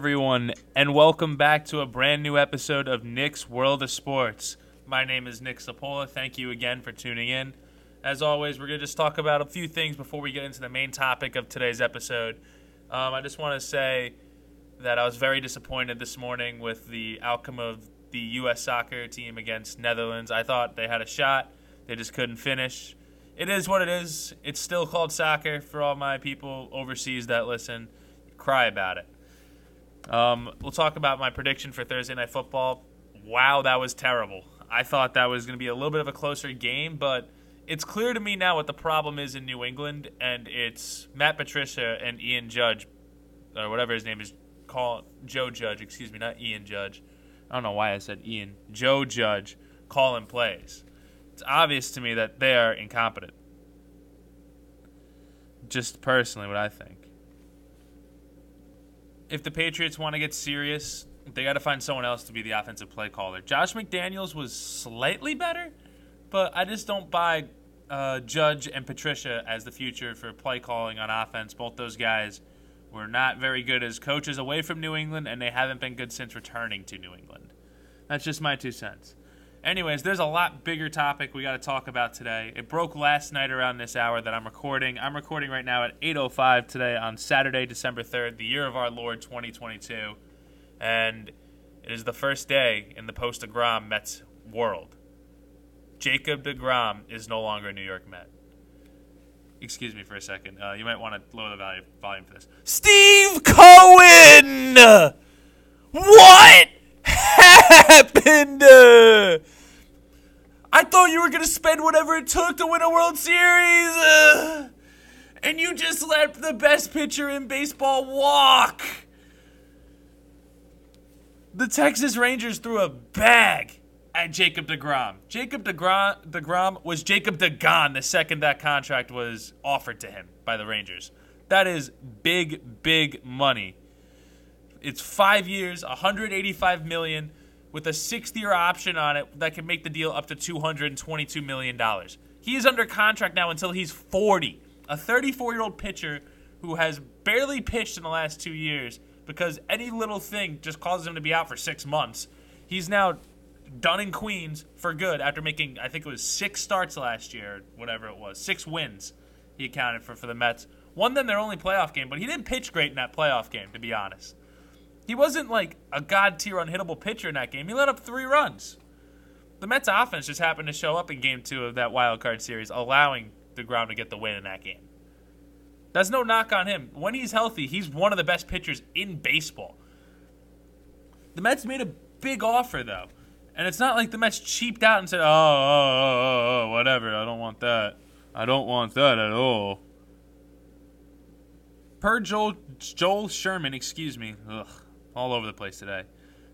Everyone, and welcome back to a brand new episode of Nick's World of Sports. My name is Nick Cipolla. Thank you again for tuning in. As always, we're going to just talk about a few things before we get into the main topic of today's episode. Um, I just want to say that I was very disappointed this morning with the outcome of the U.S. soccer team against Netherlands. I thought they had a shot, they just couldn't finish. It is what it is. It's still called soccer for all my people overseas that listen. Cry about it. Um, we'll talk about my prediction for Thursday Night Football. Wow, that was terrible. I thought that was going to be a little bit of a closer game, but it's clear to me now what the problem is in New England, and it's Matt Patricia and Ian Judge, or whatever his name is, call Joe Judge, excuse me, not Ian Judge. I don't know why I said Ian. Joe Judge calling plays. It's obvious to me that they are incompetent. Just personally, what I think if the Patriots want to get serious, they got to find someone else to be the offensive play caller. Josh McDaniels was slightly better, but I just don't buy uh, Judge and Patricia as the future for play calling on offense. Both those guys were not very good as coaches away from New England, and they haven't been good since returning to New England. That's just my two cents. Anyways, there's a lot bigger topic we got to talk about today. It broke last night around this hour that I'm recording. I'm recording right now at 8:05 today on Saturday, December 3rd, the year of our Lord 2022, and it is the first day in the post Degrom Mets world. Jacob Degrom is no longer a New York Met. Excuse me for a second. Uh, you might want to lower the volume, volume for this. Steve Cohen. What? Happened? I thought you were going to spend whatever it took to win a World Series. And you just let the best pitcher in baseball walk. The Texas Rangers threw a bag at Jacob DeGrom. Jacob DeGrom, DeGrom was Jacob DeGon the second that contract was offered to him by the Rangers. That is big, big money. It's five years, 185 million with a sixth year option on it that can make the deal up to $222 million. He is under contract now until he's 40. A 34 year old pitcher who has barely pitched in the last two years because any little thing just causes him to be out for six months. He's now done in Queens for good after making, I think it was six starts last year, whatever it was, six wins he accounted for for the Mets. Won them their only playoff game, but he didn't pitch great in that playoff game, to be honest. He wasn't like a god tier unhittable pitcher in that game. He let up three runs. The Mets offense just happened to show up in game two of that wild card series, allowing DeGrom to get the win in that game. That's no knock on him. When he's healthy, he's one of the best pitchers in baseball. The Mets made a big offer though. And it's not like the Mets cheaped out and said, oh, oh, oh, oh, oh whatever, I don't want that. I don't want that at all. Per Joel, Joel Sherman, excuse me, ugh, all over the place today.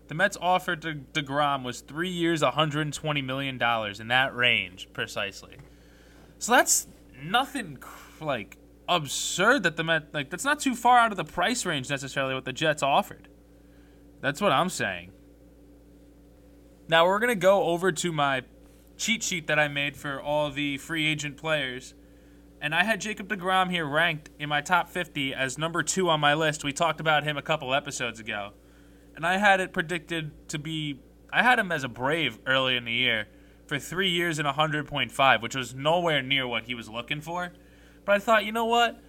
The Mets offer to DeGrom was three years, $120 million, in that range, precisely. So that's nothing, like, absurd that the Mets, like, that's not too far out of the price range necessarily what the Jets offered. That's what I'm saying. Now we're to go over to my cheat sheet that I made for all the free agent players. And I had Jacob DeGrom here ranked in my top 50 as number two on my list. We talked about him a couple episodes ago and I had it predicted to be. I had him as a Brave early in the year for three years and 100.5, which was nowhere near what he was looking for. But I thought, you know what?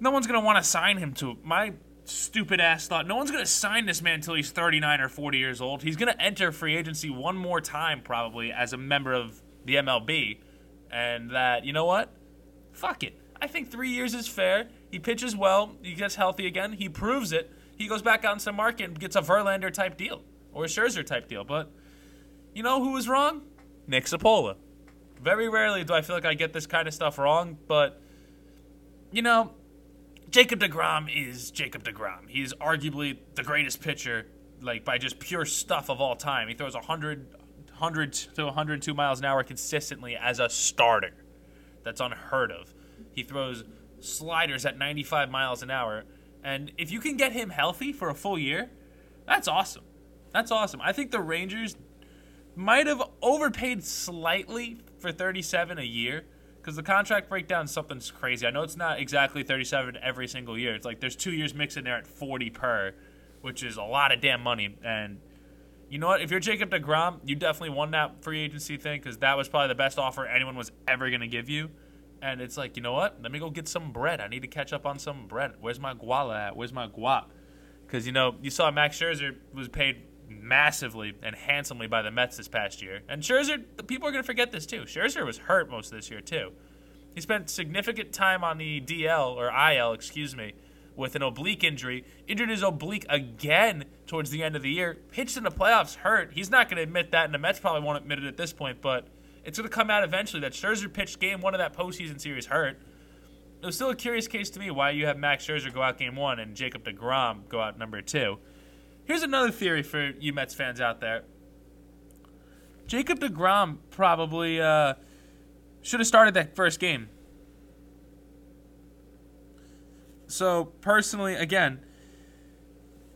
No one's going to want to sign him to. My stupid ass thought, no one's going to sign this man until he's 39 or 40 years old. He's going to enter free agency one more time, probably, as a member of the MLB. And that, you know what? Fuck it. I think three years is fair. He pitches well. He gets healthy again. He proves it he goes back out into the market and gets a Verlander type deal or a Scherzer type deal. But you know who was wrong? Nick Cipolla. Very rarely do I feel like I get this kind of stuff wrong, but you know, Jacob DeGrom is Jacob DeGrom. He's arguably the greatest pitcher, like by just pure stuff of all time. He throws 100, 100 to 102 miles an hour consistently as a starter. That's unheard of. He throws sliders at 95 miles an hour and if you can get him healthy for a full year, that's awesome. That's awesome. I think the Rangers might have overpaid slightly for 37 a year because the contract breakdown is something crazy. I know it's not exactly 37 every single year. It's like there's two years mixed in there at 40 per, which is a lot of damn money. And you know what? If you're Jacob DeGrom, you definitely won that free agency thing because that was probably the best offer anyone was ever going to give you. And it's like, you know what? Let me go get some bread. I need to catch up on some bread. Where's my guala at? Where's my guap? Because, you know, you saw Max Scherzer was paid massively and handsomely by the Mets this past year. And Scherzer, people are going to forget this too. Scherzer was hurt most of this year too. He spent significant time on the DL, or IL, excuse me, with an oblique injury. Injured his oblique again towards the end of the year. Pitched in the playoffs, hurt. He's not going to admit that, and the Mets probably won't admit it at this point, but it's going to come out eventually that Scherzer pitched game one of that postseason series hurt. It was still a curious case to me why you have Max Scherzer go out game one and Jacob DeGrom go out number two. Here's another theory for you Mets fans out there. Jacob DeGrom probably uh, should have started that first game. So, personally, again,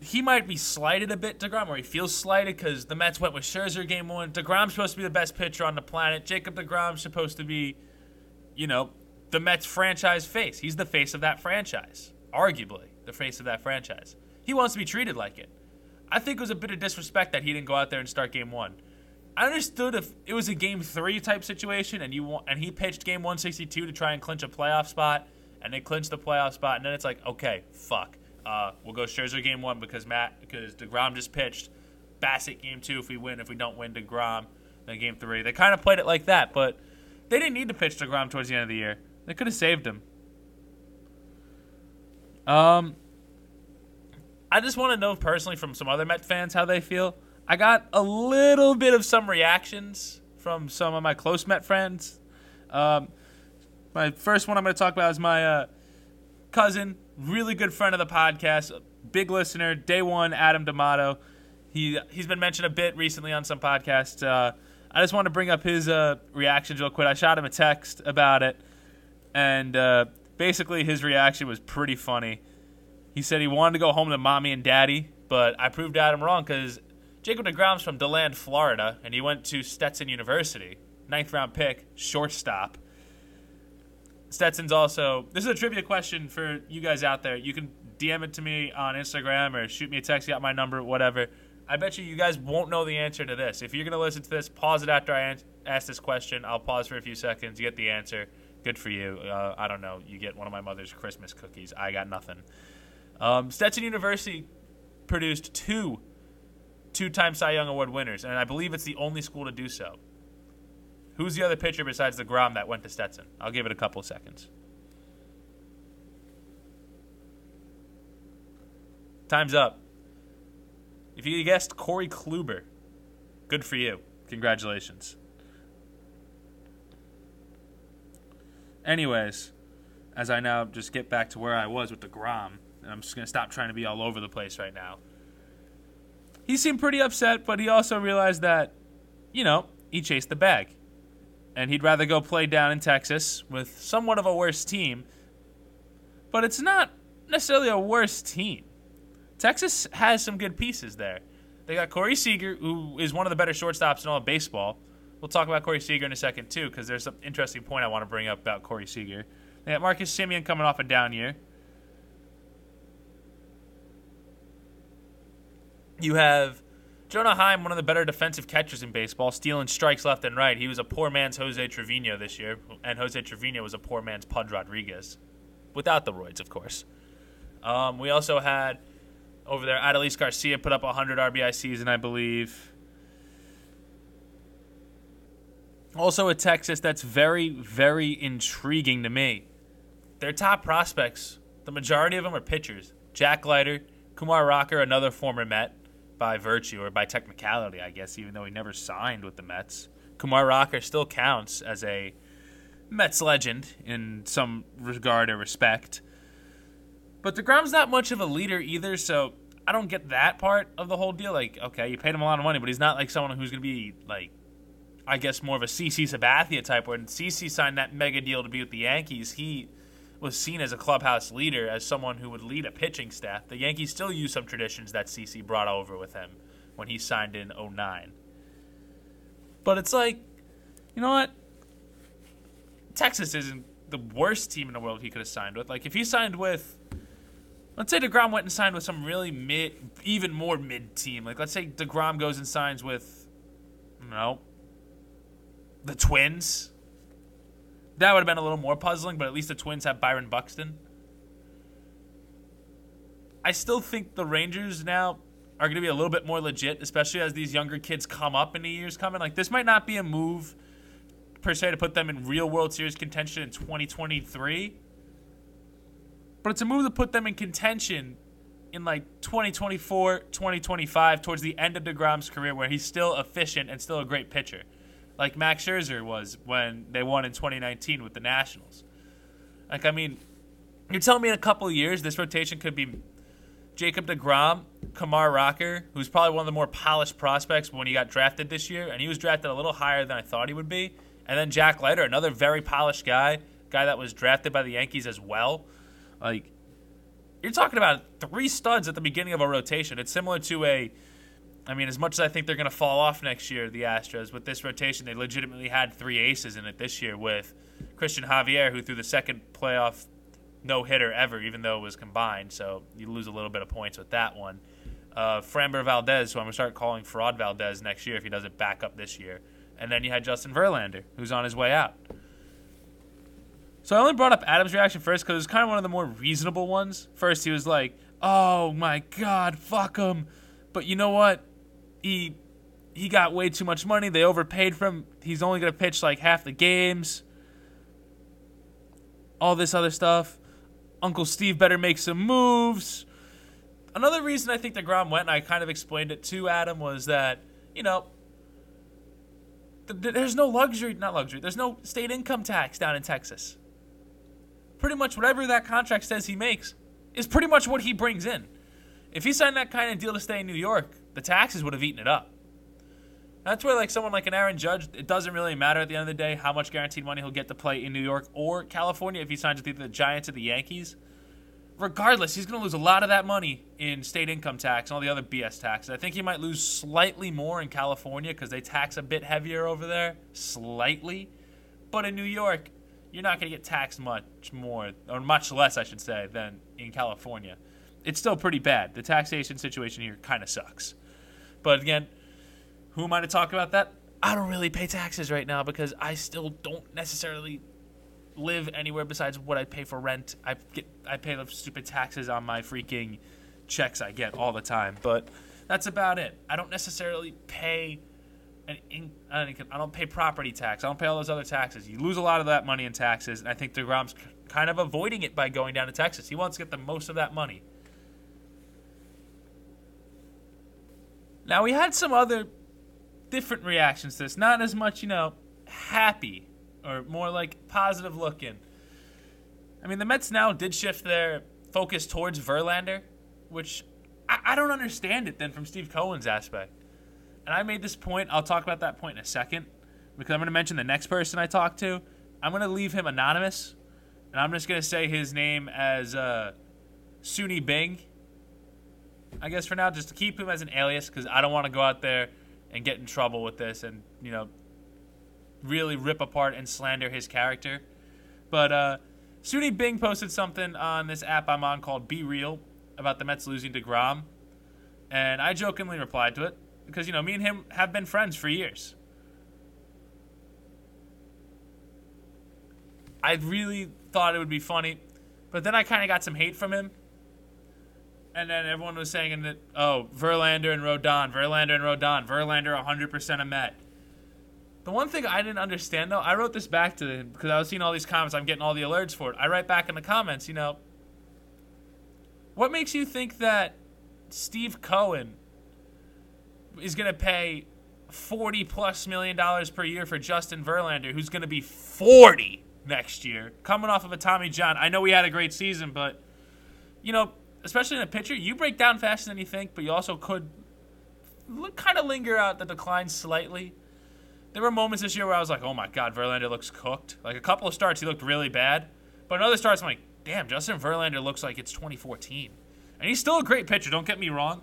he might be slighted a bit, DeGrom, or he feels slighted because the Mets went with Scherzer game one. DeGrom's supposed to be the best pitcher on the planet. Jacob DeGrom's supposed to be, you know, the Mets franchise face. He's the face of that franchise, arguably, the face of that franchise. He wants to be treated like it. I think it was a bit of disrespect that he didn't go out there and start game one. I understood if it was a game three type situation and you want, and he pitched game 162 to try and clinch a playoff spot, and they clinch the playoff spot, and then it's like, okay, fuck, uh, we'll go Scherzer game one because Matt because Degrom just pitched, Bassitt game two if we win, if we don't win Degrom, then game three. They kind of played it like that, but they didn't need to pitch Degrom towards the end of the year. They could have saved him. Um, I just want to know personally from some other Met fans how they feel. I got a little bit of some reactions from some of my close Met friends. Um, my first one I'm going to talk about is my uh, cousin, really good friend of the podcast, big listener, day one, Adam D'Amato. He he's been mentioned a bit recently on some podcasts. Uh, I just want to bring up his uh, reactions real quick. I shot him a text about it, and uh, basically his reaction was pretty funny. He said he wanted to go home to mommy and daddy, but I proved Adam wrong because Jacob DeGrom's from DeLand, Florida, and he went to Stetson University. Ninth round pick, shortstop. Stetson's also. This is a trivia question for you guys out there. You can DM it to me on Instagram or shoot me a text. You got my number, whatever. I bet you you guys won't know the answer to this. If you're going to listen to this, pause it after I ask this question. I'll pause for a few seconds. You get the answer. Good for you. Uh, I don't know. You get one of my mother's Christmas cookies. I got nothing. Um, Stetson University produced two two-time Cy Young Award winners, and I believe it's the only school to do so. Who's the other pitcher besides DeGrom that went to Stetson? I'll give it a couple seconds. Time's up. If you guessed Corey Kluber, good for you. Congratulations. Anyways, as I now just get back to where I was with DeGrom. I'm just going to stop trying to be all over the place right now. He seemed pretty upset, but he also realized that, you know, he chased the bag. And he'd rather go play down in Texas with somewhat of a worse team. But it's not necessarily a worse team. Texas has some good pieces there. They got Corey Seager, who is one of the better shortstops in all of baseball. We'll talk about Corey Seager in a second, too, because there's an interesting point I want to bring up about Corey Seager. They got Marcus Semien coming off a down year. You have Jonah Heim, one of the better defensive catchers in baseball, stealing strikes left and right. He was a poor man's Jose Trevino this year, and Jose Trevino was a poor man's Pudge Rodriguez, without the roids, of course. Um, we also had over there Adolis Garcia put up a 100 RBI season, I believe. Also, a Texas that's very, very intriguing to me. Their top prospects, the majority of them are pitchers. Jack Leiter, Kumar Rocker, another former Met by virtue or by technicality, I guess, even though he never signed with the Mets. Kumar Rocker still counts as a Mets legend in some regard or respect. But DeGrom's not much of a leader either, so I don't get that part of the whole deal. Like, okay, you paid him a lot of money, but he's not like someone who's going to be, like, I guess more of a CC Sabathia type. When CC signed that mega deal to be with the Yankees, he was seen as a clubhouse leader, as someone who would lead a pitching staff. The Yankees still use some traditions that CC brought over with him when he signed in 09. But it's like, you know what? Texas isn't the worst team in the world he could have signed with. Like if he signed with, let's say Degrom went and signed with some really mid, even more mid team. Like let's say Degrom goes and signs with, no, the Twins. That would have been a little more puzzling, but at least the Twins have Byron Buxton. I still think the Rangers now are going to be a little bit more legit, especially as these younger kids come up in the years coming. Like this might not be a move per se to put them in real World Series contention in 2023, but it's a move to put them in contention in like 2024, 2025, towards the end of DeGrom's career, where he's still efficient and still a great pitcher, like Max Scherzer was when they won in 2019 with the Nationals. Like, I mean, you're telling me in a couple years this rotation could be Jacob DeGrom, Kumar Rocker, who's probably one of the more polished prospects when he got drafted this year, and he was drafted a little higher than I thought he would be. And then Jack Leiter, another very polished guy, guy that was drafted by the Yankees as well. Like, you're talking about three studs at the beginning of a rotation. It's similar to a, I mean, as much as I think they're going to fall off next year, the Astros, with this rotation, they legitimately had three aces in it this year with Cristian Javier, who threw the second playoff no hitter ever, even though it was combined. So you lose a little bit of points with that one. Uh, Framber Valdez, who I'm going to start calling Fraud Valdez next year if he doesn't back up this year. And then you had Justin Verlander, who's on his way out. So I only brought up Adam's reaction first because it was kind of one of the more reasonable ones. First, he was like, "Oh my God, fuck him," but you know what? He he got way too much money. They overpaid for him. He's only gonna pitch like half the games. All this other stuff. Uncle Steve better make some moves. Another reason I think DeGrom went, and I kind of explained it to Adam, was that, you know, th- there's no luxury, not luxury, there's no state income tax down in Texas. Pretty much whatever that contract says he makes is pretty much what he brings in. If he signed that kind of deal to stay in New York, the taxes would have eaten it up. That's where like someone like an Aaron Judge, it doesn't really matter at the end of the day how much guaranteed money he'll get to play in New York or California if he signs with either the Giants or the Yankees. Regardless, he's going to lose a lot of that money in state income tax and all the other BS taxes. I think he might lose slightly more in California because they tax a bit heavier over there, slightly. But in New York, you're not going to get taxed much more, or much less, I should say, than in California. It's still pretty bad. The taxation situation here kind of sucks. But again, who am I to talk about that? I don't really pay taxes right now because I still don't necessarily live anywhere besides what I pay for rent. I get I pay the stupid taxes on my freaking checks I get all the time, but that's about it. I don't necessarily pay an in, I don't pay property tax. I don't pay all those other taxes. You lose a lot of that money in taxes, and I think DeGrom's kind of avoiding it by going down to Texas. He wants to get the most of that money. Now we had some other different reactions to this. Not as much, you know, happy or more like positive looking. I mean, the Mets now did shift their focus towards Verlander, which I, I don't understand it then from Steve Cohen's aspect. And I made this point. I'll talk about that point in a second because I'm going to mention the next person I talked to. I'm going to leave him anonymous, and I'm just going to say his name as uh, Soony Bing. I guess for now, just to keep him as an alias because I don't want to go out there and get in trouble with this and, you know, really rip apart and slander his character. But uh, Soony Bing posted something on this app I'm on called Be Real about the Mets losing to Grom. And I jokingly replied to it because, you know, me and him have been friends for years. I really thought it would be funny, but then I kind of got some hate from him and then everyone was saying that oh Verlander and Rodon, Verlander and Rodon, Verlander 100% a Met. The one thing I didn't understand though, I wrote this back to him because I was seeing all these comments. I'm getting all the alerts for it. I write back in the comments, you know, what makes you think that Steve Cohen is going to pay 40 plus million dollars per year for Justin Verlander, who's going to be 40 next year, coming off of a Tommy John? I know we had a great season, but you know, especially in a pitcher, you break down faster than you think, but you also could kind of linger out the decline slightly. There were moments this year where I was like, oh my God, Verlander looks cooked. Like a couple of starts, he looked really bad. But another starts, I'm like, damn, Justin Verlander looks like it's 2014. And he's still a great pitcher, don't get me wrong.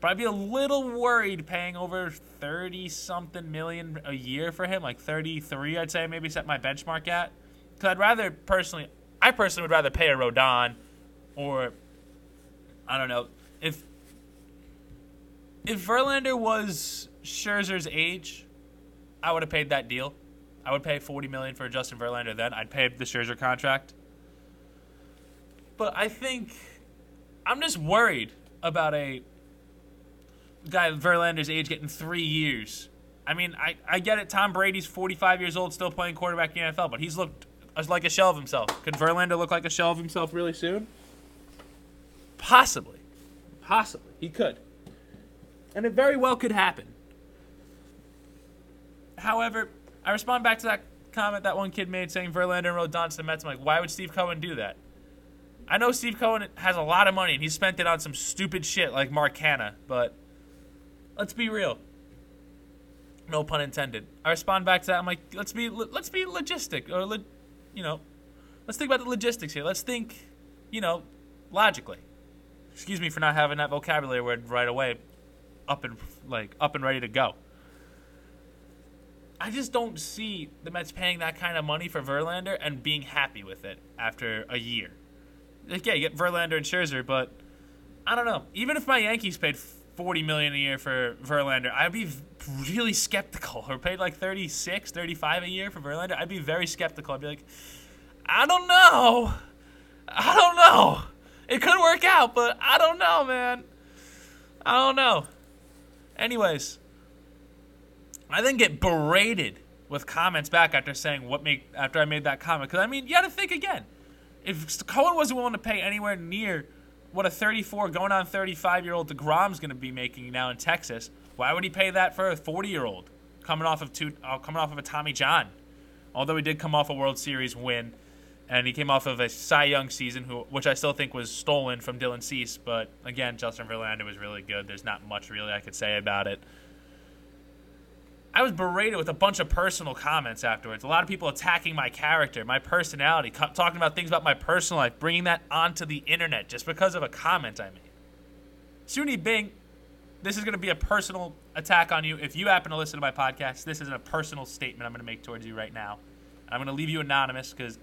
But I'd be a little worried paying over 30 something million a year for him, like 33, I'd say, maybe set my benchmark at. Because I'd rather personally, I personally would rather pay a Rodon, or I don't know if if Verlander was Scherzer's age, I would have paid that deal. I would pay forty million for Justin Verlander. Then I'd pay the Scherzer contract. But I think I'm just worried about a guy Verlander's age getting three years. I mean, I, I get it. Tom Brady's 45 years old, still playing quarterback in the NFL, but he's looked like a shell of himself. Could Verlander look like a shell of himself really soon? Possibly. Possibly. He could. And it very well could happen. However, I respond back to that comment that one kid made saying Verlander and Rodon to the Mets. I'm like, why would Steve Cohen do that? I know Steve Cohen has a lot of money and he spent it on some stupid shit like Mark Canha, but let's be real. No pun intended. I respond back to that. I'm like, let's be let's be logistic or you know, let's think about the logistics here. Let's think, you know, logically. Excuse me for not having that vocabulary word right away, up and like up and ready to go. I just don't see the Mets paying that kind of money for Verlander and being happy with it after a year like, yeah, you get Verlander and Scherzer, but I don't know. Even if my Yankees paid forty million a year for Verlander, I'd be really skeptical. Or paid like 36, 35 a year for Verlander, I'd be very skeptical. I'd be like, I don't know. I don't know. It could work out, but I don't know, man. I don't know. Anyways, I then get berated with comments back after saying what make after I made that comment. Because I mean, you got to think again if Cohen wasn't willing to pay anywhere near what a 34 going on 35 year old Degrom's going to be making now in Texas, why would he pay that for a 40 year old coming off of two uh, coming off of a Tommy John? Although he did come off a World Series win, and he came off of a Cy Young season, who which I still think was stolen from Dylan Cease. But again, Justin Verlander was really good. There's not much really I could say about it. I was berated with a bunch of personal comments afterwards. A lot of people attacking my character, my personality, co- talking about things about my personal life, bringing that onto the internet just because of a comment I made. Suni Bing, this is going to be a personal attack on you. If you happen to listen to my podcast, this is a personal statement I'm going to make towards you right now. I'm going to leave you anonymous because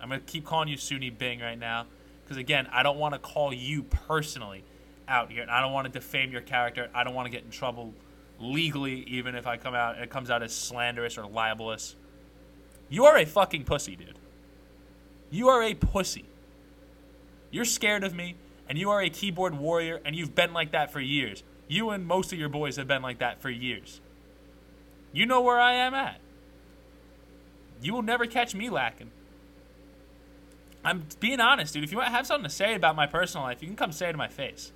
I'm going to keep calling you Suni Bing right now. Because again, I don't want to call you personally out here. And I don't want to defame your character. I don't want to get in trouble legally, even if I come out it comes out as slanderous or libelous. You are a fucking pussy, dude. You are a pussy. You're scared of me, and you are a keyboard warrior, and you've been like that for years. You and most of your boys have been like that for years. You know where I am at. You will never catch me lacking. I'm being honest, dude. If you have something to say about my personal life, you can come say it to my face.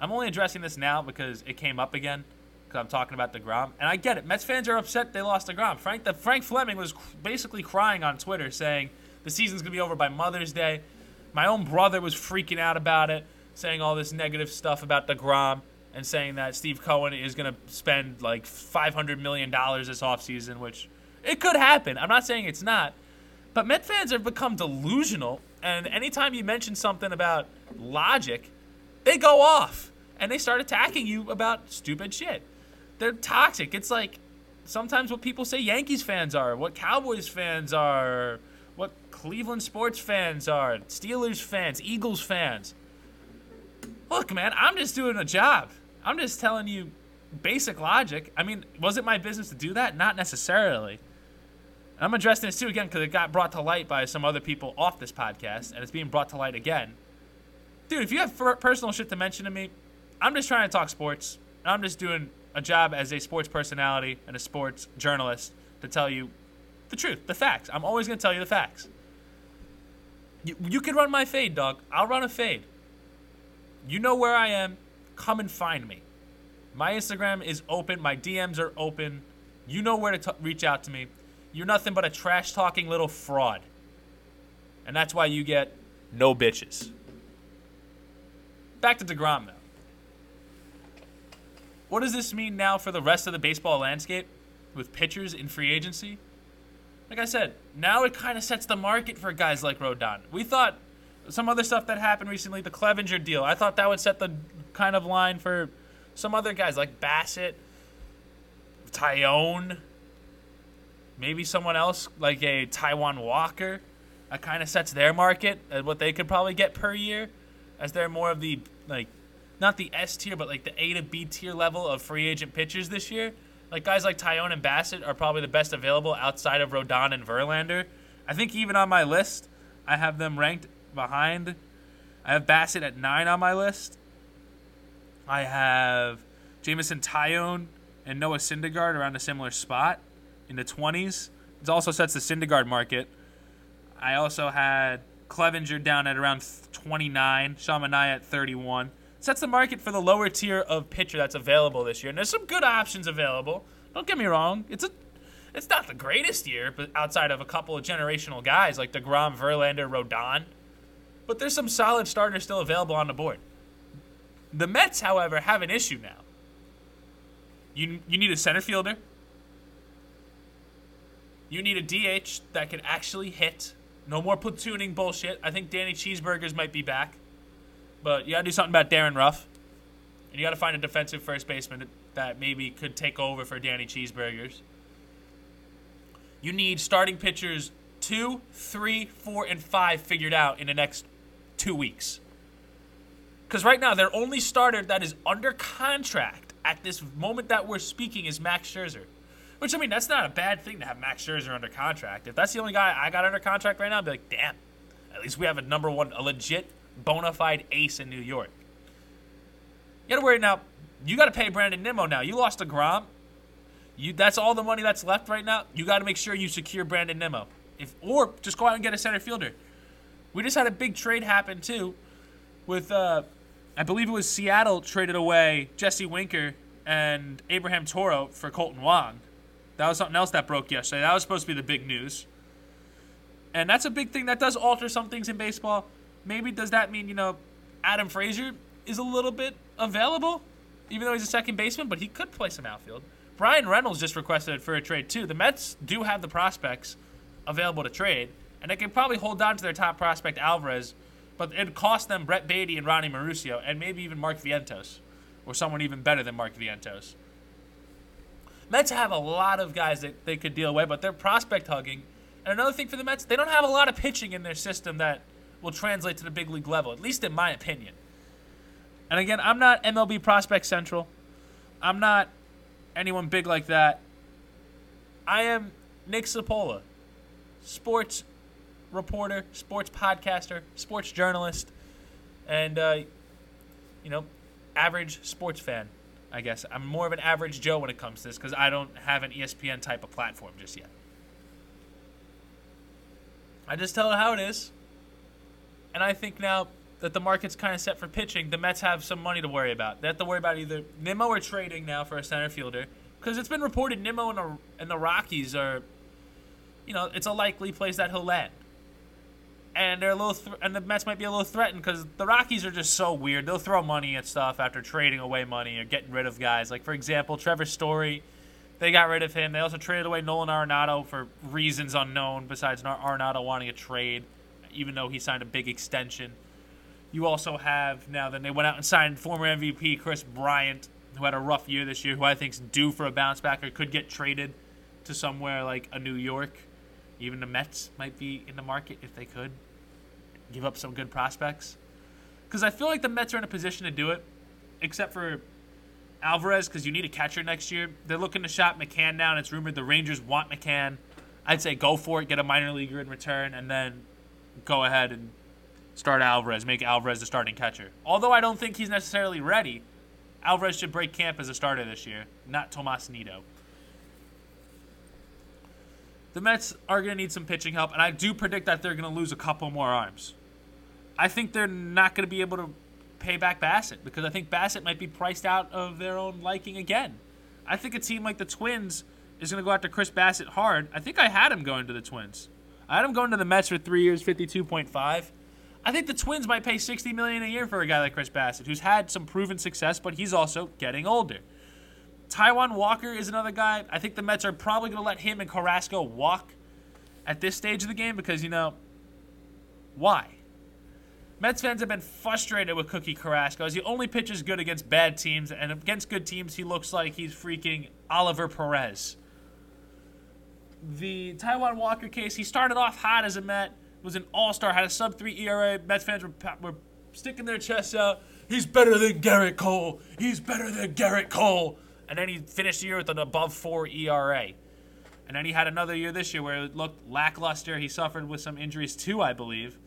I'm only addressing this now because it came up again because I'm talking about DeGrom. And I get it. Mets fans are upset they lost DeGrom. Frank, the, Frank Fleming was basically crying on Twitter saying the season's to be over by Mother's Day. My own brother was freaking out about it, saying all this negative stuff about DeGrom and saying that Steve Cohen is to spend like $500 million this offseason, which it could happen. I'm not saying it's not. But Met fans have become delusional, and anytime you mention something about logic, they go off and they start attacking you about stupid shit they're toxic. It's like sometimes what people say Yankees fans are, what Cowboys fans are, what Cleveland sports fans are, Steelers fans, Eagles fans. Look, man, I'm just doing a job. I'm just telling you basic logic. I mean, was it my business to do that? Not necessarily. I'm addressing this too again because it got brought to light by some other people off this podcast, and it's being brought to light again. Dude, if you have personal shit to mention to me, I'm just trying to talk sports. I'm just doing a job as a sports personality and a sports journalist to tell you the truth, the facts. I'm always going to tell you the facts. You, you can run my fade, dog. I'll run a fade. You know where I am. Come and find me. My Instagram is open. My DMs are open. You know where to t- reach out to me. You're nothing but a trash talking little fraud. And that's why you get no bitches. Back to DeGrom, though. What does this mean now for the rest of the baseball landscape with pitchers in free agency? Like I said, now it kind of sets the market for guys like Rodon. We thought some other stuff that happened recently, the Clevinger deal, I thought that would set the kind of line for some other guys like Bassitt, Taillon, maybe someone else like a Taijuan Walker. That kind of sets their market at what they could probably get per year, as they're more of the like, not the S tier, but like the A to B tier level of free agent pitchers this year. Like guys like Taillon and Bassitt are probably the best available outside of Rodon and Verlander. I think even on my list, I have them ranked behind. I have Bassitt at nine on my list. I have Jameson Taillon and Noah Syndergaard around a similar spot in the 20s. It also sets the Syndergaard market. I also had Clevinger down at around 29, Sean Manaea at 31. Sets the market for the lower tier of pitcher that's available this year. And there's some good options available. Don't get me wrong. It's a it's not the greatest year, but outside of a couple of generational guys like DeGrom, Verlander, Rodon. But there's some solid starters still available on the board. The Mets, however, have an issue now. You, you need a center fielder. You need a DH that can actually hit. No more platooning bullshit. I think Danny Cheeseburgers might be back. But you got to do something about Darin Ruf. And you got to find a defensive first baseman that maybe could take over for Danny Cheeseburgers. You need starting pitchers two, three, four, and five figured out in the next two weeks. Because right now, their only starter that is under contract at this moment that we're speaking is Max Scherzer. Which, I mean, that's not a bad thing to have Max Scherzer under contract. If that's the only guy I got under contract right now, I'd be like, damn, at least we have a number one, a legit, bona fide ace in New York. You gotta worry now. You gotta pay Brandon Nimmo now. You lost a Grom. You that's all the money that's left right now. You gotta make sure you secure Brandon Nimmo. If or just go out and get a center fielder. We just had a big trade happen too, with uh, I believe it was Seattle traded away Jesse Winker and Abraham Toro for Kolten Wong. That was something else that broke yesterday. That was supposed to be the big news. And that's a big thing that does alter some things in baseball. Maybe does that mean, you know, Adam Frazier is a little bit available, even though he's a second baseman, but he could play some outfield. Bryan Reynolds just requested for a trade too. The Mets do have the prospects available to trade, and they can probably hold on to their top prospect Alvarez, but it'd cost them Brett Baty and Ronnie Mauricio, and maybe even Mark Vientos, or someone even better than Mark Vientos. Mets have a lot of guys that they could deal away, but they're prospect hugging. And another thing for the Mets, they don't have a lot of pitching in their system that will translate to the big league level, at least in my opinion. And again, I'm not MLB Prospect Central. I'm not anyone big like that. I am Nick Cipolla, sports reporter, sports podcaster, sports journalist, and, uh, you know, average sports fan, I guess. I'm more of an average Joe when it comes to this because I don't have an ESPN type of platform just yet. I just tell it how it is. And I think now that the market's kind of set for pitching, the Mets have some money to worry about. They have to worry about either Nimmo or trading now for a center fielder. Because it's been reported Nimmo and the, and the Rockies are, you know, it's a likely place that he'll land. And they're a little, th- and the Mets might be a little threatened because the Rockies are just so weird. They'll throw money at stuff after trading away money or getting rid of guys. Like for example, Trevor Story, they got rid of him. They also traded away Nolan Arenado for reasons unknown. Besides Arenado wanting a trade, even though he signed a big extension. You also have now. Then they went out and signed former MVP Kris Bryant, who had a rough year this year, who I think's due for a bounce back or could get traded to somewhere like a New York. Even the Mets might be in the market if they could give up some good prospects. Because I feel like the Mets are in a position to do it, except for Alvarez, because you need a catcher next year. They're looking to shop McCann down. It's rumored the Rangers want McCann. I'd say go for it, get a minor leaguer in return, and then go ahead and start Alvarez, make Alvarez the starting catcher. Although I don't think he's necessarily ready, Alvarez should break camp as a starter this year, not Tomas Nido. The Mets are going to need some pitching help, and I do predict that they're going to lose a couple more arms. I think they're not going to be able to pay back Bassitt because I think Bassitt might be priced out of their own liking again. I think a team like the Twins is going to go after Chris Bassitt hard. I think I had him going to the Twins. I had him going to the Mets for three years, fifty-two point five. I think the Twins might pay sixty million a year for a guy like Chris Bassitt, who's had some proven success, but he's also getting older. Taijuan Walker is another guy. I think the Mets are probably going to let him and Carrasco walk at this stage of the game because you know why. Mets fans have been frustrated with Cookie Carrasco as he only pitches good against bad teams, and against good teams, he looks like he's freaking Oliver Perez. the Taijuan Walker case, he started off hot as a Met, was an all star, had a sub 3 ERA. Mets fans were, were sticking their chests out. He's better than Gerrit Cole. He's better than Gerrit Cole. And then he finished the year with an above 4 ERA. And then he had another year this year where it looked lackluster. He suffered with some injuries too, I believe.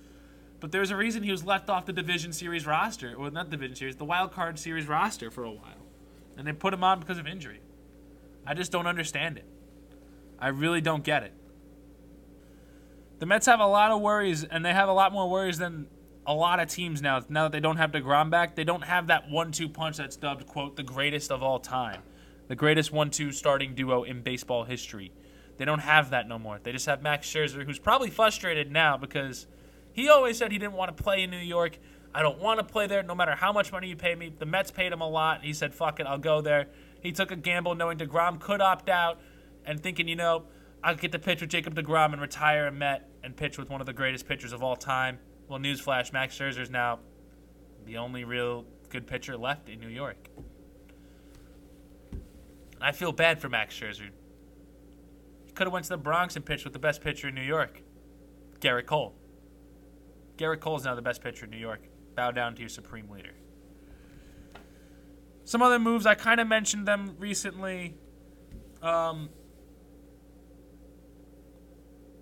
But there's a reason he was left off the Division Series roster, or not Division Series, the Wild Card Series roster for a while. And they put him on because of injury. I just don't understand it. I really don't get it. The Mets have a lot of worries, and they have a lot more worries than a lot of teams now. Now that they don't have DeGrom back, they don't have that one-two punch that's dubbed, quote, the greatest of all time. The greatest one-two starting duo in baseball history. They don't have that no more. They just have Max Scherzer, who's probably frustrated now because he always said he didn't want to play in New York. I don't want to play there no matter how much money you pay me. The Mets paid him a lot. He said, fuck it, I'll go there. He took a gamble knowing DeGrom could opt out and thinking, you know, I'll get to pitch with Jacob DeGrom and retire a Met and pitch with one of the greatest pitchers of all time. Well, newsflash, Max Scherzer is now the only real good pitcher left in New York. I feel bad for Max Scherzer. He could have went to the Bronx and pitched with the best pitcher in New York, Gerrit Cole. Gerrit Cole is now the best pitcher in New York. Bow down to your supreme leader. Some other moves, I kind of mentioned them recently. Um,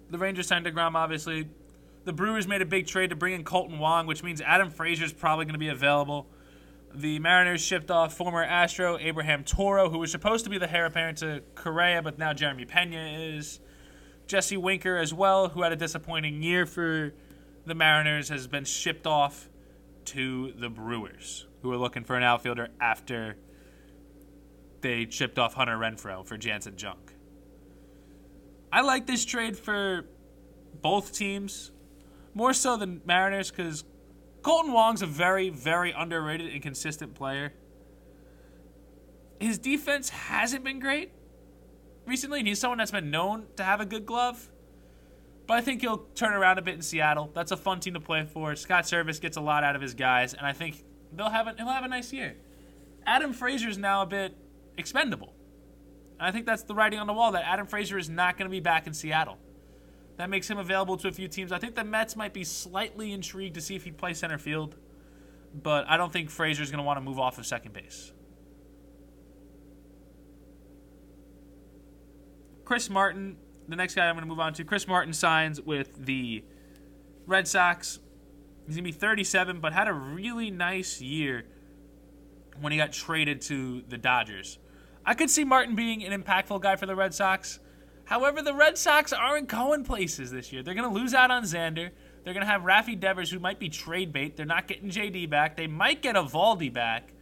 the Rangers signed DeGrom, obviously. The Brewers made a big trade to bring in Kolten Wong, which means Adam Frazier is probably going to be available. The Mariners shipped off former Astro Abraham Toro, who was supposed to be the heir apparent to Correa, but now Jeremy Pena is. Jesse Winker as well, who had a disappointing year for the Mariners, has been shipped off to the Brewers who are looking for an outfielder after they shipped off Hunter Renfroe for Janson Junk. I like this trade for both teams, more so than Mariners, because Kolten Wong's a very, very underrated and consistent player. His defense hasn't been great recently, and he's someone that's been known to have a good glove. But I think he'll turn around a bit in Seattle. That's a fun team to play for. Scott Servais gets a lot out of his guys, and I think they'll have a, he'll have a nice year. Adam Frazier is now a bit expendable. And I think that's the writing on the wall that Adam Frazier is not going to be back in Seattle. That makes him available to a few teams. I think the Mets might be slightly intrigued to see if he plays center field, but I don't think Frazier is going to want to move off of second base. Chris Martin, the next guy I'm going to move on to. Chris Martin signs with the Red Sox. He's going to be 37, but had a really nice year when he got traded to the Dodgers. I could see Martin being an impactful guy for the Red Sox. However, the Red Sox aren't going places this year. They're going to lose out on Xander. They're going to have Rafi Devers, who might be trade bait. They're not getting JD back. They might get Eovaldi back.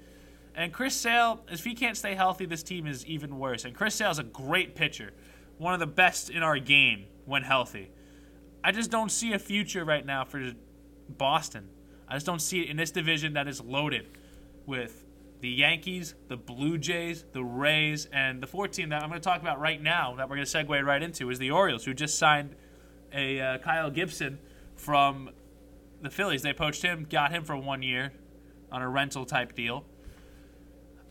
And Chris Sale, if he can't stay healthy, this team is even worse. And Chris Sale's a great pitcher, one of the best in our game when healthy. I just don't see a future right now for Boston. I just don't see it in this division that is loaded with the Yankees, the Blue Jays, the Rays, and the fourth team that I'm going to talk about right now that we're going to segue right into is the Orioles, who just signed a uh, Kyle Gibson from the Phillies. They poached him, got him for one year on a rental type deal.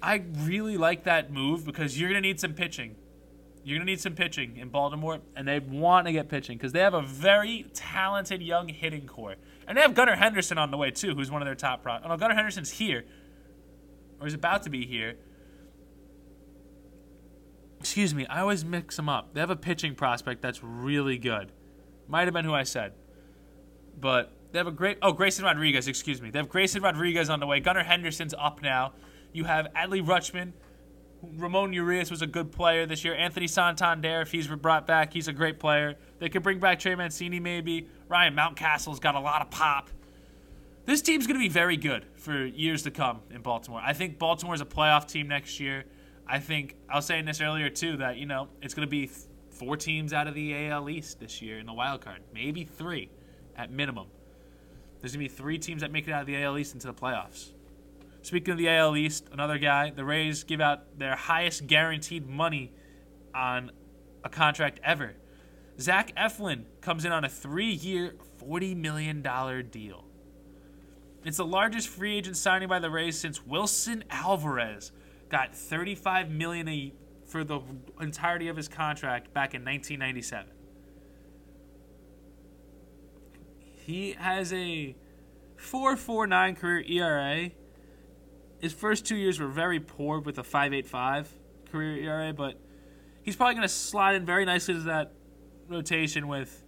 I really like that move because you're going to need some pitching. You're going to need some pitching in Baltimore, and they want to get pitching because they have a very talented young hitting core. And they have Gunnar Henderson on the way, too, who's one of their top pro. Oh, no, Gunnar Henderson's here, or is about to be here. Excuse me, I always mix them up. They have a pitching prospect that's really good. Might have been who I said. But they have a great. Oh, Grayson Rodriguez, excuse me. They have Grayson Rodriguez on the way. Gunnar Henderson's up now. You have Adley Rutschman Ramon Urias was a good player this year. Anthony Santander, if he's brought back, he's a great player. They could bring back Trey Mancini maybe. Ryan Mountcastle's got a lot of pop. This team's going to be very good for years to come in Baltimore. I think Baltimore's a playoff team next year. I think I was saying this earlier too that you know it's going to be four teams out of the AL East this year in the wild card, maybe three at minimum. There's going to be three teams that make it out of the AL East into the playoffs. Speaking of the AL East, another guy, the Rays give out their highest guaranteed money on a contract ever. Zach Eflin comes in on a three year, $40 million deal. It's the largest free agent signing by the Rays since Wilson Alvarez got 35 million a for the entirety of his contract back in 1997. He has a 4.49 career ERA. His first two years were very poor with a 5.85 career ERA, but he's probably going to slide in very nicely to that rotation with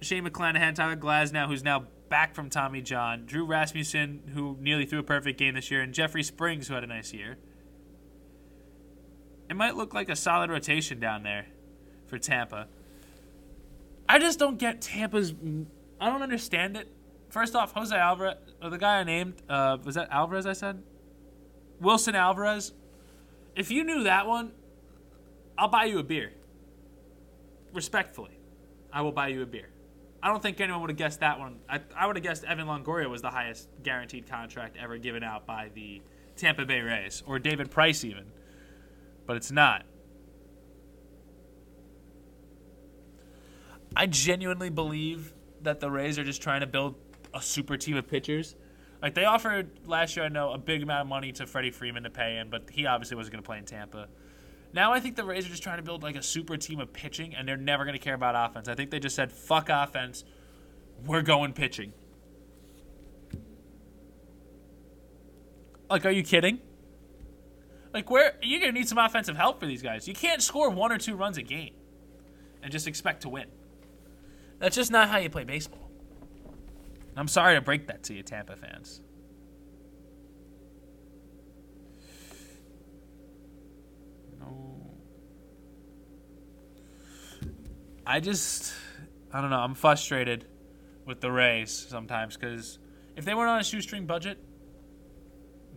Shane McClanahan, Tyler Glasnow, who's now back from Tommy John, Drew Rasmussen, who nearly threw a perfect game this year, and Jeffrey Springs, who had a nice year. It might look like a solid rotation down there for Tampa. I just don't get Tampa's. I don't understand it. First off, Jose Alvarez, or the guy I named, uh, was that Alvarez I said? Wilson Alvarez. If you knew that one, I'll buy you a beer. Respectfully, I will buy you a beer. I don't think anyone would have guessed that one. I, I would have guessed Evan Longoria was the highest guaranteed contract ever given out by the Tampa Bay Rays, or David Price even. But it's not. I genuinely believe that the Rays are just trying to build a super team of pitchers. Like they offered last year, I know a big amount of money to Freddie Freeman to pay him, but he obviously wasn't going to play in Tampa. Now I think the Rays are just trying to build like a super team of pitching, and they're never going to care about offense. I think they just said, "Fuck offense, we're going pitching." Like, are you kidding? Like, where you're going to need some offensive help for these guys. You can't score one or two runs a game and just expect to win. That's just not how you play baseball. I'm sorry to break that to you, Tampa fans. I just, I don't know. I'm frustrated with the Rays sometimes because if they weren't on a shoestring budget,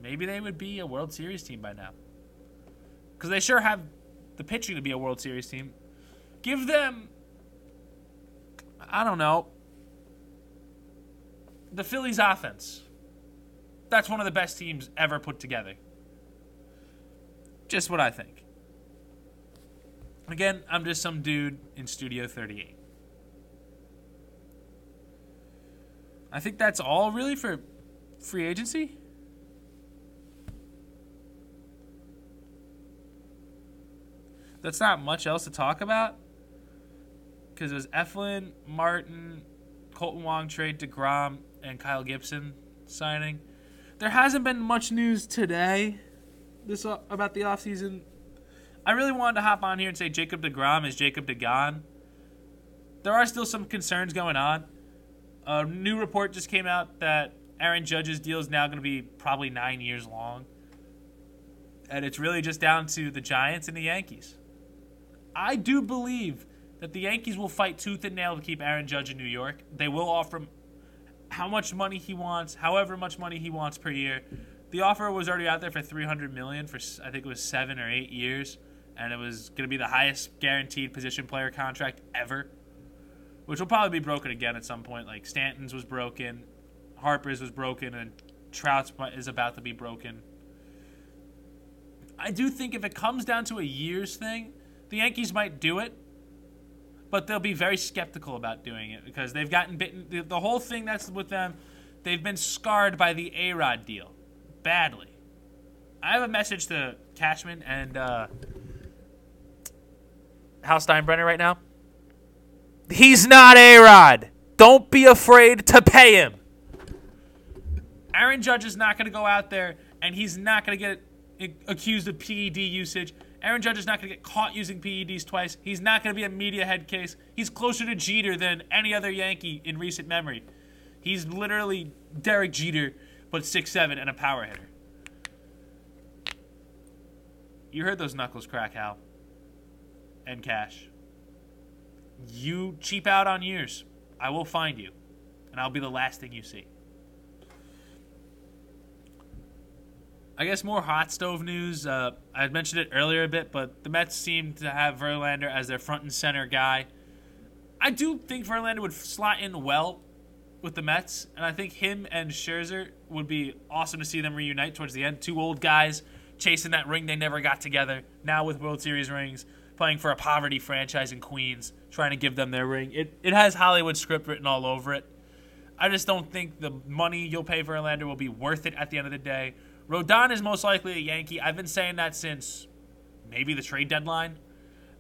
maybe they would be a World Series team by now. Because they sure have the pitching to be a World Series team. Give them, I don't know, the Phillies offense. That's one of the best teams ever put together. Just what I think. Again, I'm just some dude in Studio 38. I think that's all really for free agency. That's not much else to talk about. Because it was Eflin, Martin, Kolten Wong trade, DeGrom, and Kyle Gibson signing. There hasn't been much news today this uh, about the offseason I really wanted to hop on here and say Jacob DeGrom is Jacob DeGon. There are still some concerns going on. A new report just came out that Aaron Judge's deal is now going to be probably nine years long. And it's really just down to the Giants and the Yankees. I do believe that the Yankees will fight tooth and nail to keep Aaron Judge in New York. They will offer him how much money he wants, however much money he wants per year. The offer was already out there for 300 million for I think it was 7 or 8 years and it was going to be the highest guaranteed position player contract ever, which will probably be broken again at some point. Like Stanton's was broken, Harper's was broken, and Trout's is about to be broken. I do think if it comes down to a year's thing, the Yankees might do it, but they'll be very skeptical about doing it because they've gotten bitten. The, whole thing that's with them, they've been scarred by the A Rod deal badly. I have a message to Cashman and uh, Hal Steinbrenner right now? He's not A Rod. Don't be afraid to pay him. Aaron Judge is not going to go out there and he's not going to get accused of PED usage. Aaron Judge is not going to get caught using PEDs twice. He's not going to be a media head case. He's closer to Jeter than any other Yankee in recent memory. He's literally Derek Jeter, but six seven and a power hitter. You heard those knuckles crack, Hal and cash. You cheap out on years. I will find you, and I'll be the last thing you see. I guess more hot stove news. Uh, I mentioned it earlier a bit, but the Mets seem to have Verlander as their front and center guy. I do think Verlander would slot in well with the Mets, and I think him and Scherzer would be awesome to see them reunite towards the end. Two old guys chasing that ring they never got together. Now with World Series rings, playing for a poverty franchise in Queens, trying to give them their ring. It, it has Hollywood script written all over it. I just don't think the money you'll pay for Verlander will be worth it at the end of the day. Rodon is most likely a Yankee. I've been saying that since maybe the trade deadline.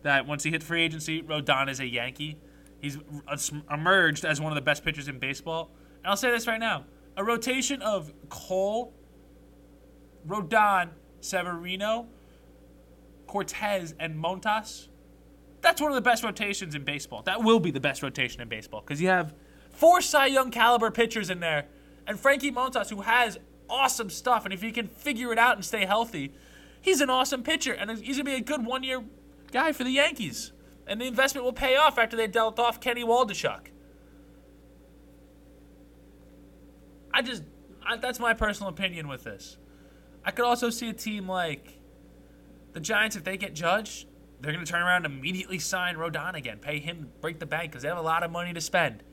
That once he hit free agency, Rodon is a Yankee. He's emerged as one of the best pitchers in baseball. And I'll say this right now: a rotation of Cole, Rodon, Severino, Cortes, and Montas. That's one of the best rotations in baseball. That will be the best rotation in baseball because you have four Cy Young caliber pitchers in there, and Frankie Montas, who has awesome stuff. And if he can figure it out and stay healthy, he's an awesome pitcher, and he's gonna be a good one-year guy for the Yankees. And the investment will pay off after they dealt off Kenny Waldichuk. I just, I, that's my personal opinion with this. I could also see a team like the Giants, if they get Judge, they're going to turn around and immediately sign Rodon again, pay him, break the bank because they have a lot of money to spend.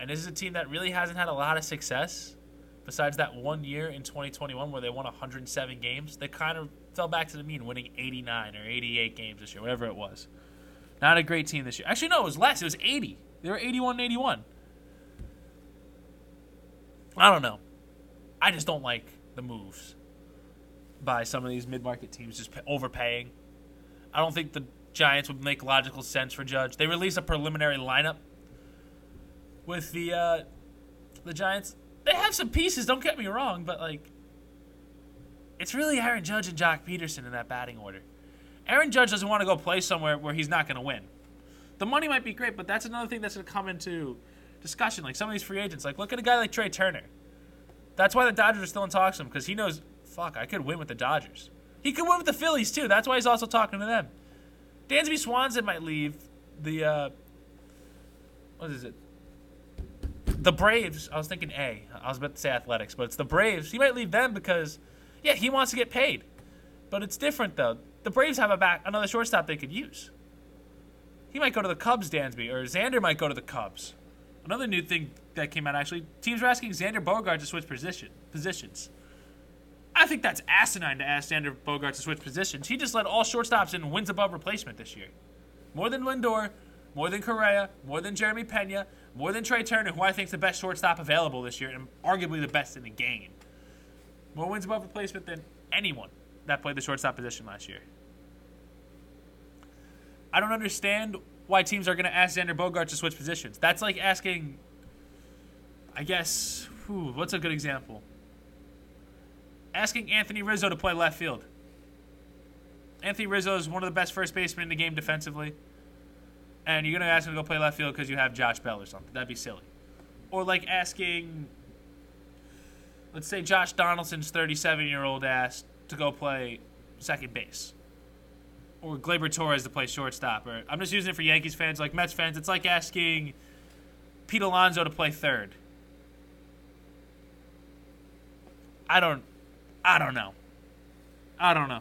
And this is a team that really hasn't had a lot of success besides that one year in 2021 where they won 107 games. They kind of fell back to the mean, winning 89 or 88 games this year, whatever it was. Not a great team this year. Actually, no, it was less. It was 80. They were 81 and 81. I don't know. I just don't like the moves by some of these mid-market teams just overpaying. I don't think the Giants would make logical sense for Judge. They release a preliminary lineup with the uh, the Giants. They have some pieces. Don't get me wrong, but like, it's really Aaron Judge and Joc Pederson in that batting order. Aaron Judge doesn't want to go play somewhere where he's not going to win. The money might be great, but that's another thing that's going to come into discussion. Like some of these free agents, like look at a guy like Trea Turner. That's why the Dodgers are still in talks with him because he knows, fuck, I could win with the Dodgers. He could win with the Phillies too. That's why he's also talking to them. Dansby Swanson might leave the uh, what is it? The Braves. I was thinking A. I was about to say Athletics, but it's the Braves. He might leave them because, yeah, he wants to get paid. But it's different though. The Braves have a back another shortstop they could use. He might go to the Cubs, Dansby, or Xander might go to the Cubs. Another new thing that came out actually, teams are asking Xander Bogaerts to switch position positions. I think that's asinine to ask Xander Bogaerts to switch positions. He just led all shortstops in wins above replacement this year. More than Lindor, more than Correa, more than Jeremy Pena, more than Trea Turner, who I think is the best shortstop available this year and arguably the best in the game. More wins above replacement than anyone that played the shortstop position last year. I don't understand why teams are going to ask Xander Bogaerts to switch positions. That's like asking, I guess, whew, what's a good example? Asking Anthony Rizzo to play left field. Anthony Rizzo is one of the best first basemen in the game defensively. And you're going to ask him to go play left field because you have Josh Bell or something. That'd be silly. Or like asking, let's say Josh Donaldson's 37 year old ass to go play second base or Gleyber Torres to play shortstop. Or I'm just using it for Yankees fans, like Mets fans. It's like asking Pete Alonso to play third. I don't, I don't know. I don't know.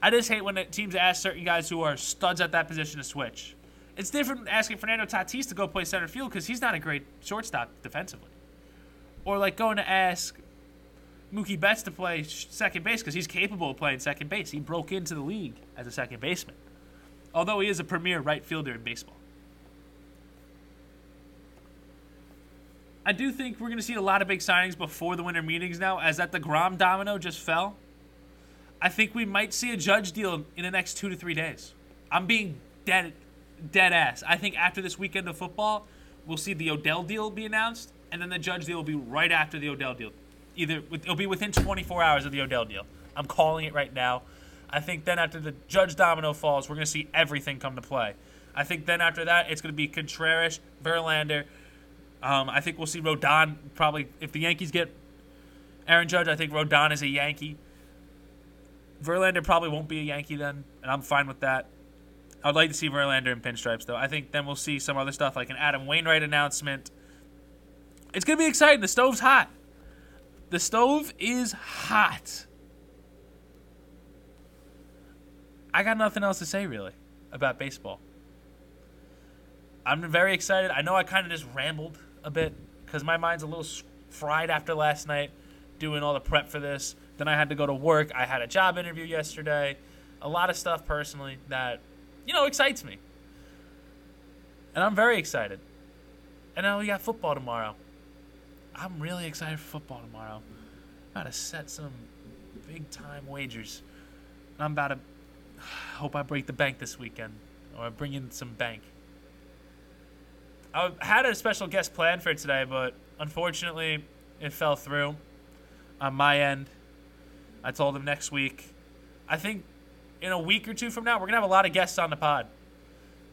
I just hate when teams ask certain guys who are studs at that position to switch. It's different asking Fernando Tatis to go play center field because he's not a great shortstop defensively. Or like going to ask Mookie Betts to play second base because he's capable of playing second base. He broke into the league as a second baseman, although he is a premier right fielder in baseball. I do think we're going to see a lot of big signings before the winter meetings now, as that deGrom domino just fell. I think we might see a Judge deal in the next two to three days. I'm being dead, dead ass. I think after this weekend of football, we'll see the Odell deal be announced, and then the Judge deal will be right after the Odell deal either it'll be within 24 hours of the Odell deal. I'm calling it right now. I think then after the Judge domino falls, we're going to see everything come to play. I think then after that, it's going to be Contreras, Verlander. Um, I think we'll see Rodon probably if the Yankees get Aaron Judge. I think Rodon is a Yankee. Verlander probably won't be a Yankee then, and I'm fine with that. I'd like to see Verlander in pinstripes though. I think then we'll see some other stuff like an Adam Wainwright announcement. It's gonna be exciting. The stove's hot. The stove is hot. I got nothing else to say really about baseball. I'm very excited. I know I kind of just rambled a bit because my mind's a little fried after last night doing all the prep for this. Then I had to go to work. I had a job interview yesterday. A lot of stuff personally that, you know, excites me. And I'm very excited. And now we got football tomorrow. I'm really excited for football tomorrow. I'm about to set some big time wagers. And I'm about to hope I break the bank this weekend, or I bring in some bank. I had a special guest planned for today, but unfortunately, it fell through on my end. I told him next week. I think in a week or two from now, we're gonna have a lot of guests on the pod.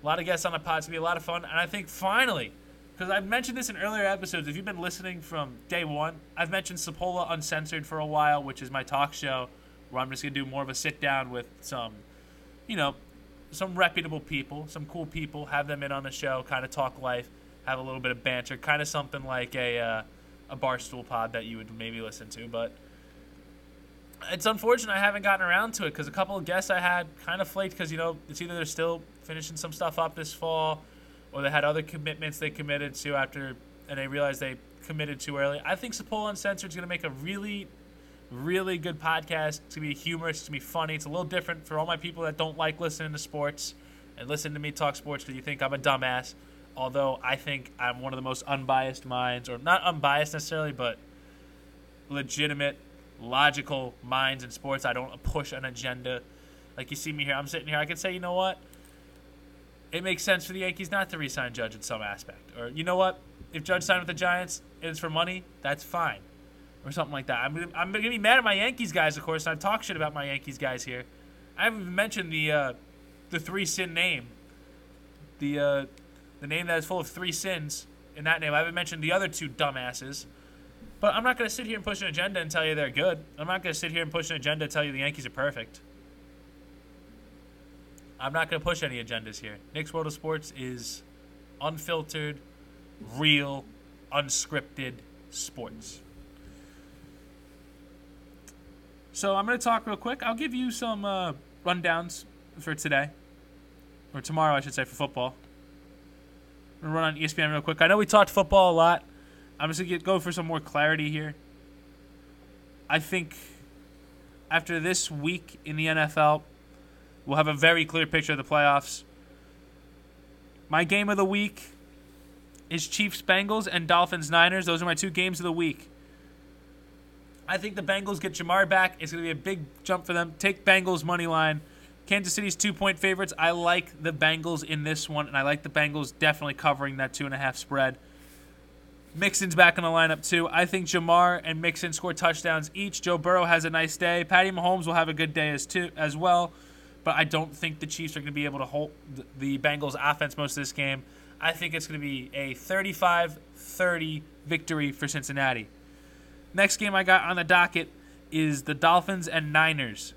A lot of guests on the pod. It's gonna be a lot of fun, and I think finally, because I've mentioned this in earlier episodes. If you've been listening from day one, I've mentioned Cipolla Uncensored for a while, which is my talk show where I'm just gonna do more of a sit down with some, you know, some reputable people, some cool people, have them in on the show, kind of talk life, have a little bit of banter, kind of something like a uh, a barstool pod that you would maybe listen to. But it's unfortunate I haven't gotten around to it because a couple of guests I had kind of flaked because you know it's either they're still finishing some stuff up this fall, or they had other commitments they committed to after, and they realized they committed too early. I think Cipolla Uncensored is going to make a really really good podcast. It's gonna be humorous. It's gonna be funny. It's a little different for all my people that don't like listening to sports and listen to me talk sports because you think I'm a dumbass. Although I think I'm one of the most unbiased minds, or not unbiased necessarily, but legitimate, logical minds in sports. I don't push an agenda. Like you see me here, I'm sitting here. I can say, you know what? It makes sense for the Yankees not to re-sign Judge in some aspect, or you know what? If Judge signed with the Giants, it's for money. That's fine or something like that. I'm gonna, I'm gonna be mad at my Yankees guys, of course. I talk shit about my Yankees guys here. I haven't even mentioned the uh, the three sin name, the uh, the name that is full of three sins in that name. I haven't mentioned the other two dumbasses. But I'm not gonna sit here and push an agenda and tell you they're good. I'm not gonna sit here and push an agenda and tell you the Yankees are perfect. I'm not gonna push any agendas here. Nick's World of Sports is unfiltered, real, unscripted sports. So I'm going to talk real quick. I'll give you some uh, rundowns for today, or tomorrow, I should say, for football. I'm going to run on ESPN real quick. I know we talked football a lot. I'm just going to go for some more clarity here. I think after this week in the NFL, we'll have a very clear picture of the playoffs. My game of the week is Chiefs Bengals and Dolphins Niners. Those are my two games of the week. I think the Bengals get Ja'Marr back. It's going to be a big jump for them. Take Bengals money line. Kansas City's two point favorites. I like the Bengals in this one, and I like the Bengals definitely covering that two and a half spread. Mixon's back in the lineup too. I think Ja'Marr and Mixon score touchdowns each. Joe Burrow has a nice day. Patty Mahomes will have a good day as too as well. But I don't think the Chiefs are going to be able to hold the Bengals offense most of this game. I think it's going to be a 35-30 victory for Cincinnati. Next game I got on the docket is the Dolphins and Niners.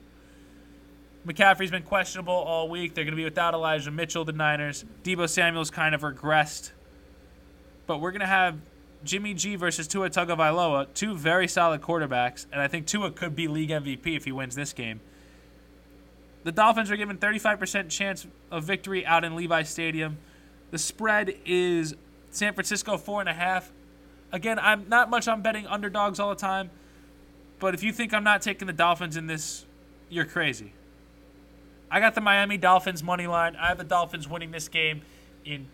McCaffrey's been questionable all week. They're going to be without Elijah Mitchell, the Niners. Deebo Samuel's kind of regressed. But we're going to have Jimmy G versus Tua Tagovailoa, two very solid quarterbacks, and I think Tua could be league MVP if he wins this game. The Dolphins are given 35% chance of victory out in Levi Stadium. The spread is San Francisco four and a half. Again, I'm not much on betting underdogs all the time, but if you think I'm not taking the Dolphins in this, you're crazy. I got the Miami Dolphins money line. I have the Dolphins winning this game in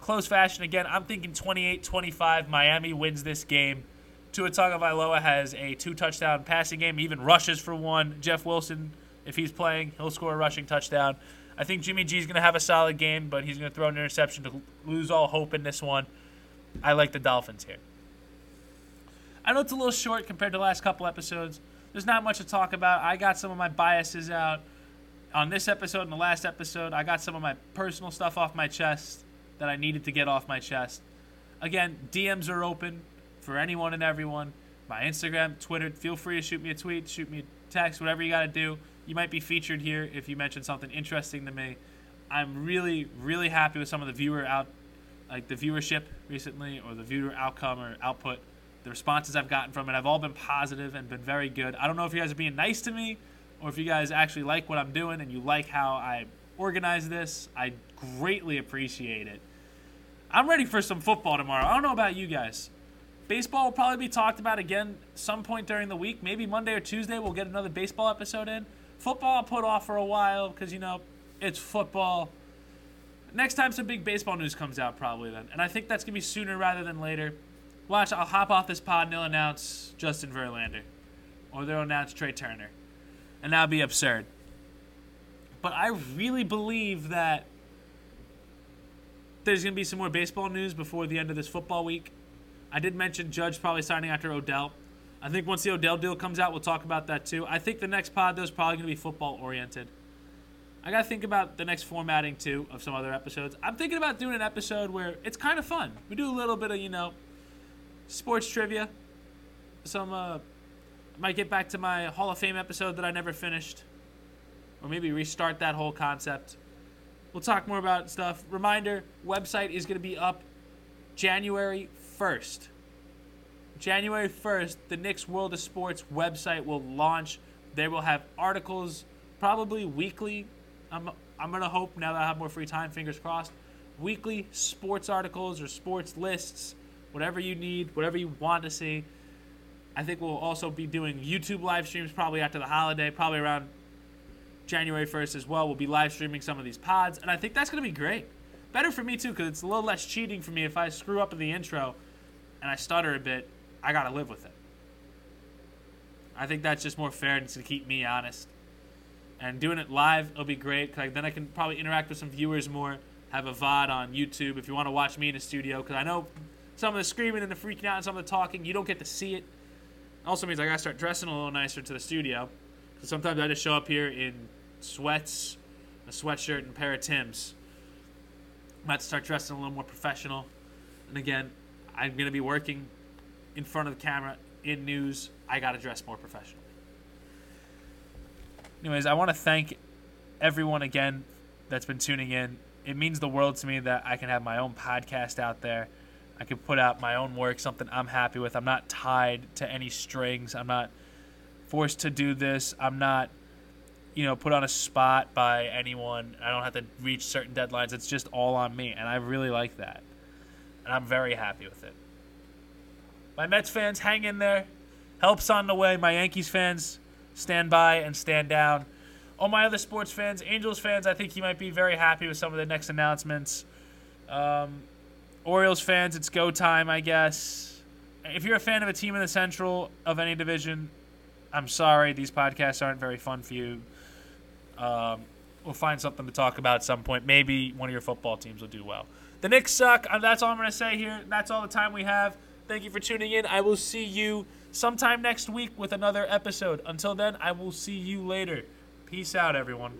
close fashion. Again, I'm thinking 28-25. Miami wins this game. Tua Tagovailoa has a two-touchdown passing game. Even rushes for one. Jeff Wilson, if he's playing, he'll score a rushing touchdown. I think Jimmy G is going to have a solid game, but he's going to throw an interception to lose all hope in this one. I like the Dolphins here. I know it's a little short compared to the last couple episodes. There's not much to talk about. I got some of my biases out on this episode and the last episode. I got some of my personal stuff off my chest that I needed to get off my chest. Again, DMs are open for anyone and everyone. My Instagram, Twitter, feel free to shoot me a tweet, shoot me a text, whatever you got to do. You might be featured here if you mention something interesting to me. I'm really, really happy with some of the viewer out like the viewership recently or the viewer outcome or output, the responses I've gotten from it have all been positive and been very good. I don't know if you guys are being nice to me or if you guys actually like what I'm doing and you like how I organize this. I greatly appreciate it. I'm ready for some football tomorrow. I don't know about you guys. Baseball will probably be talked about again some point during the week. Maybe Monday or Tuesday we'll get another baseball episode in. Football I'll put off for a while because, you know, it's football next time some big baseball news comes out, probably then. And I think that's going to be sooner rather than later. Watch, I'll hop off this pod and they'll announce Justin Verlander. Or they'll announce Trea Turner. And that'll be absurd. But I really believe that there's going to be some more baseball news before the end of this football week. I did mention Judge probably signing after Odell. I think once the Odell deal comes out, we'll talk about that too. I think the next pod, though, is probably going to be football oriented. I got to think about the next formatting too of some other episodes. I'm thinking about doing an episode where it's kind of fun. We do a little bit of, you know, sports trivia. Some, uh, might get back to my Hall of Fame episode that I never finished. Or maybe restart that whole concept. We'll talk more about stuff. Reminder website is to be up January 1st. January 1st, the Nick's World of Sports website will launch. They will have articles probably weekly. I'm, I'm to hope now that I have more free time, fingers crossed. Weekly sports articles or sports lists, whatever you need, whatever you want to see. I think we'll also be doing YouTube live streams probably after the holiday, probably around January 1st as well. We'll be live streaming some of these pods, and I think that's going to be great. Better for me too, because it's a little less cheating for me if I screw up in the intro and I stutter a bit. I got to live with it. I think that's just more fair and to keep me honest. And doing it live, it'll be great. Cause then I can probably interact with some viewers more. Have a VOD on YouTube if you want to watch me in the studio. Because I know some of the screaming and the freaking out and some of the talking, you don't get to see it. Also means I got to start dressing a little nicer to the studio. Because sometimes I just show up here in sweats, a sweatshirt, and a pair of Tims. I might start dressing a little more professional. And again, I'm to be working in front of the camera in news. I got to dress more professionally. Anyways, I want to thank everyone again that's been tuning in. It means the world to me that I can have my own podcast out there. I can put out my own work, something I'm happy with. I'm not tied to any strings. I'm not forced to do this. I'm not, you know, put on a spot by anyone. I don't have to reach certain deadlines. It's just all on me, and I really like that. And I'm very happy with it. My Mets fans, hang in there. Help's on the way. My Yankees fans, stand by and stand down. All my other sports fans, Angels fans, I think you might be very happy with some of the next announcements. Um, Orioles fans, it's go time, I guess. If you're a fan of a team in the Central of any division, I'm sorry, these podcasts aren't very fun for you. Um, we'll find something to talk about at some point. Maybe one of your football teams will do well. The Knicks suck. Uh, that's all I'm going to say here. That's all the time we have. Thank you for tuning in. I will see you sometime next week with another episode. Until then, I will see you later. Peace out, everyone.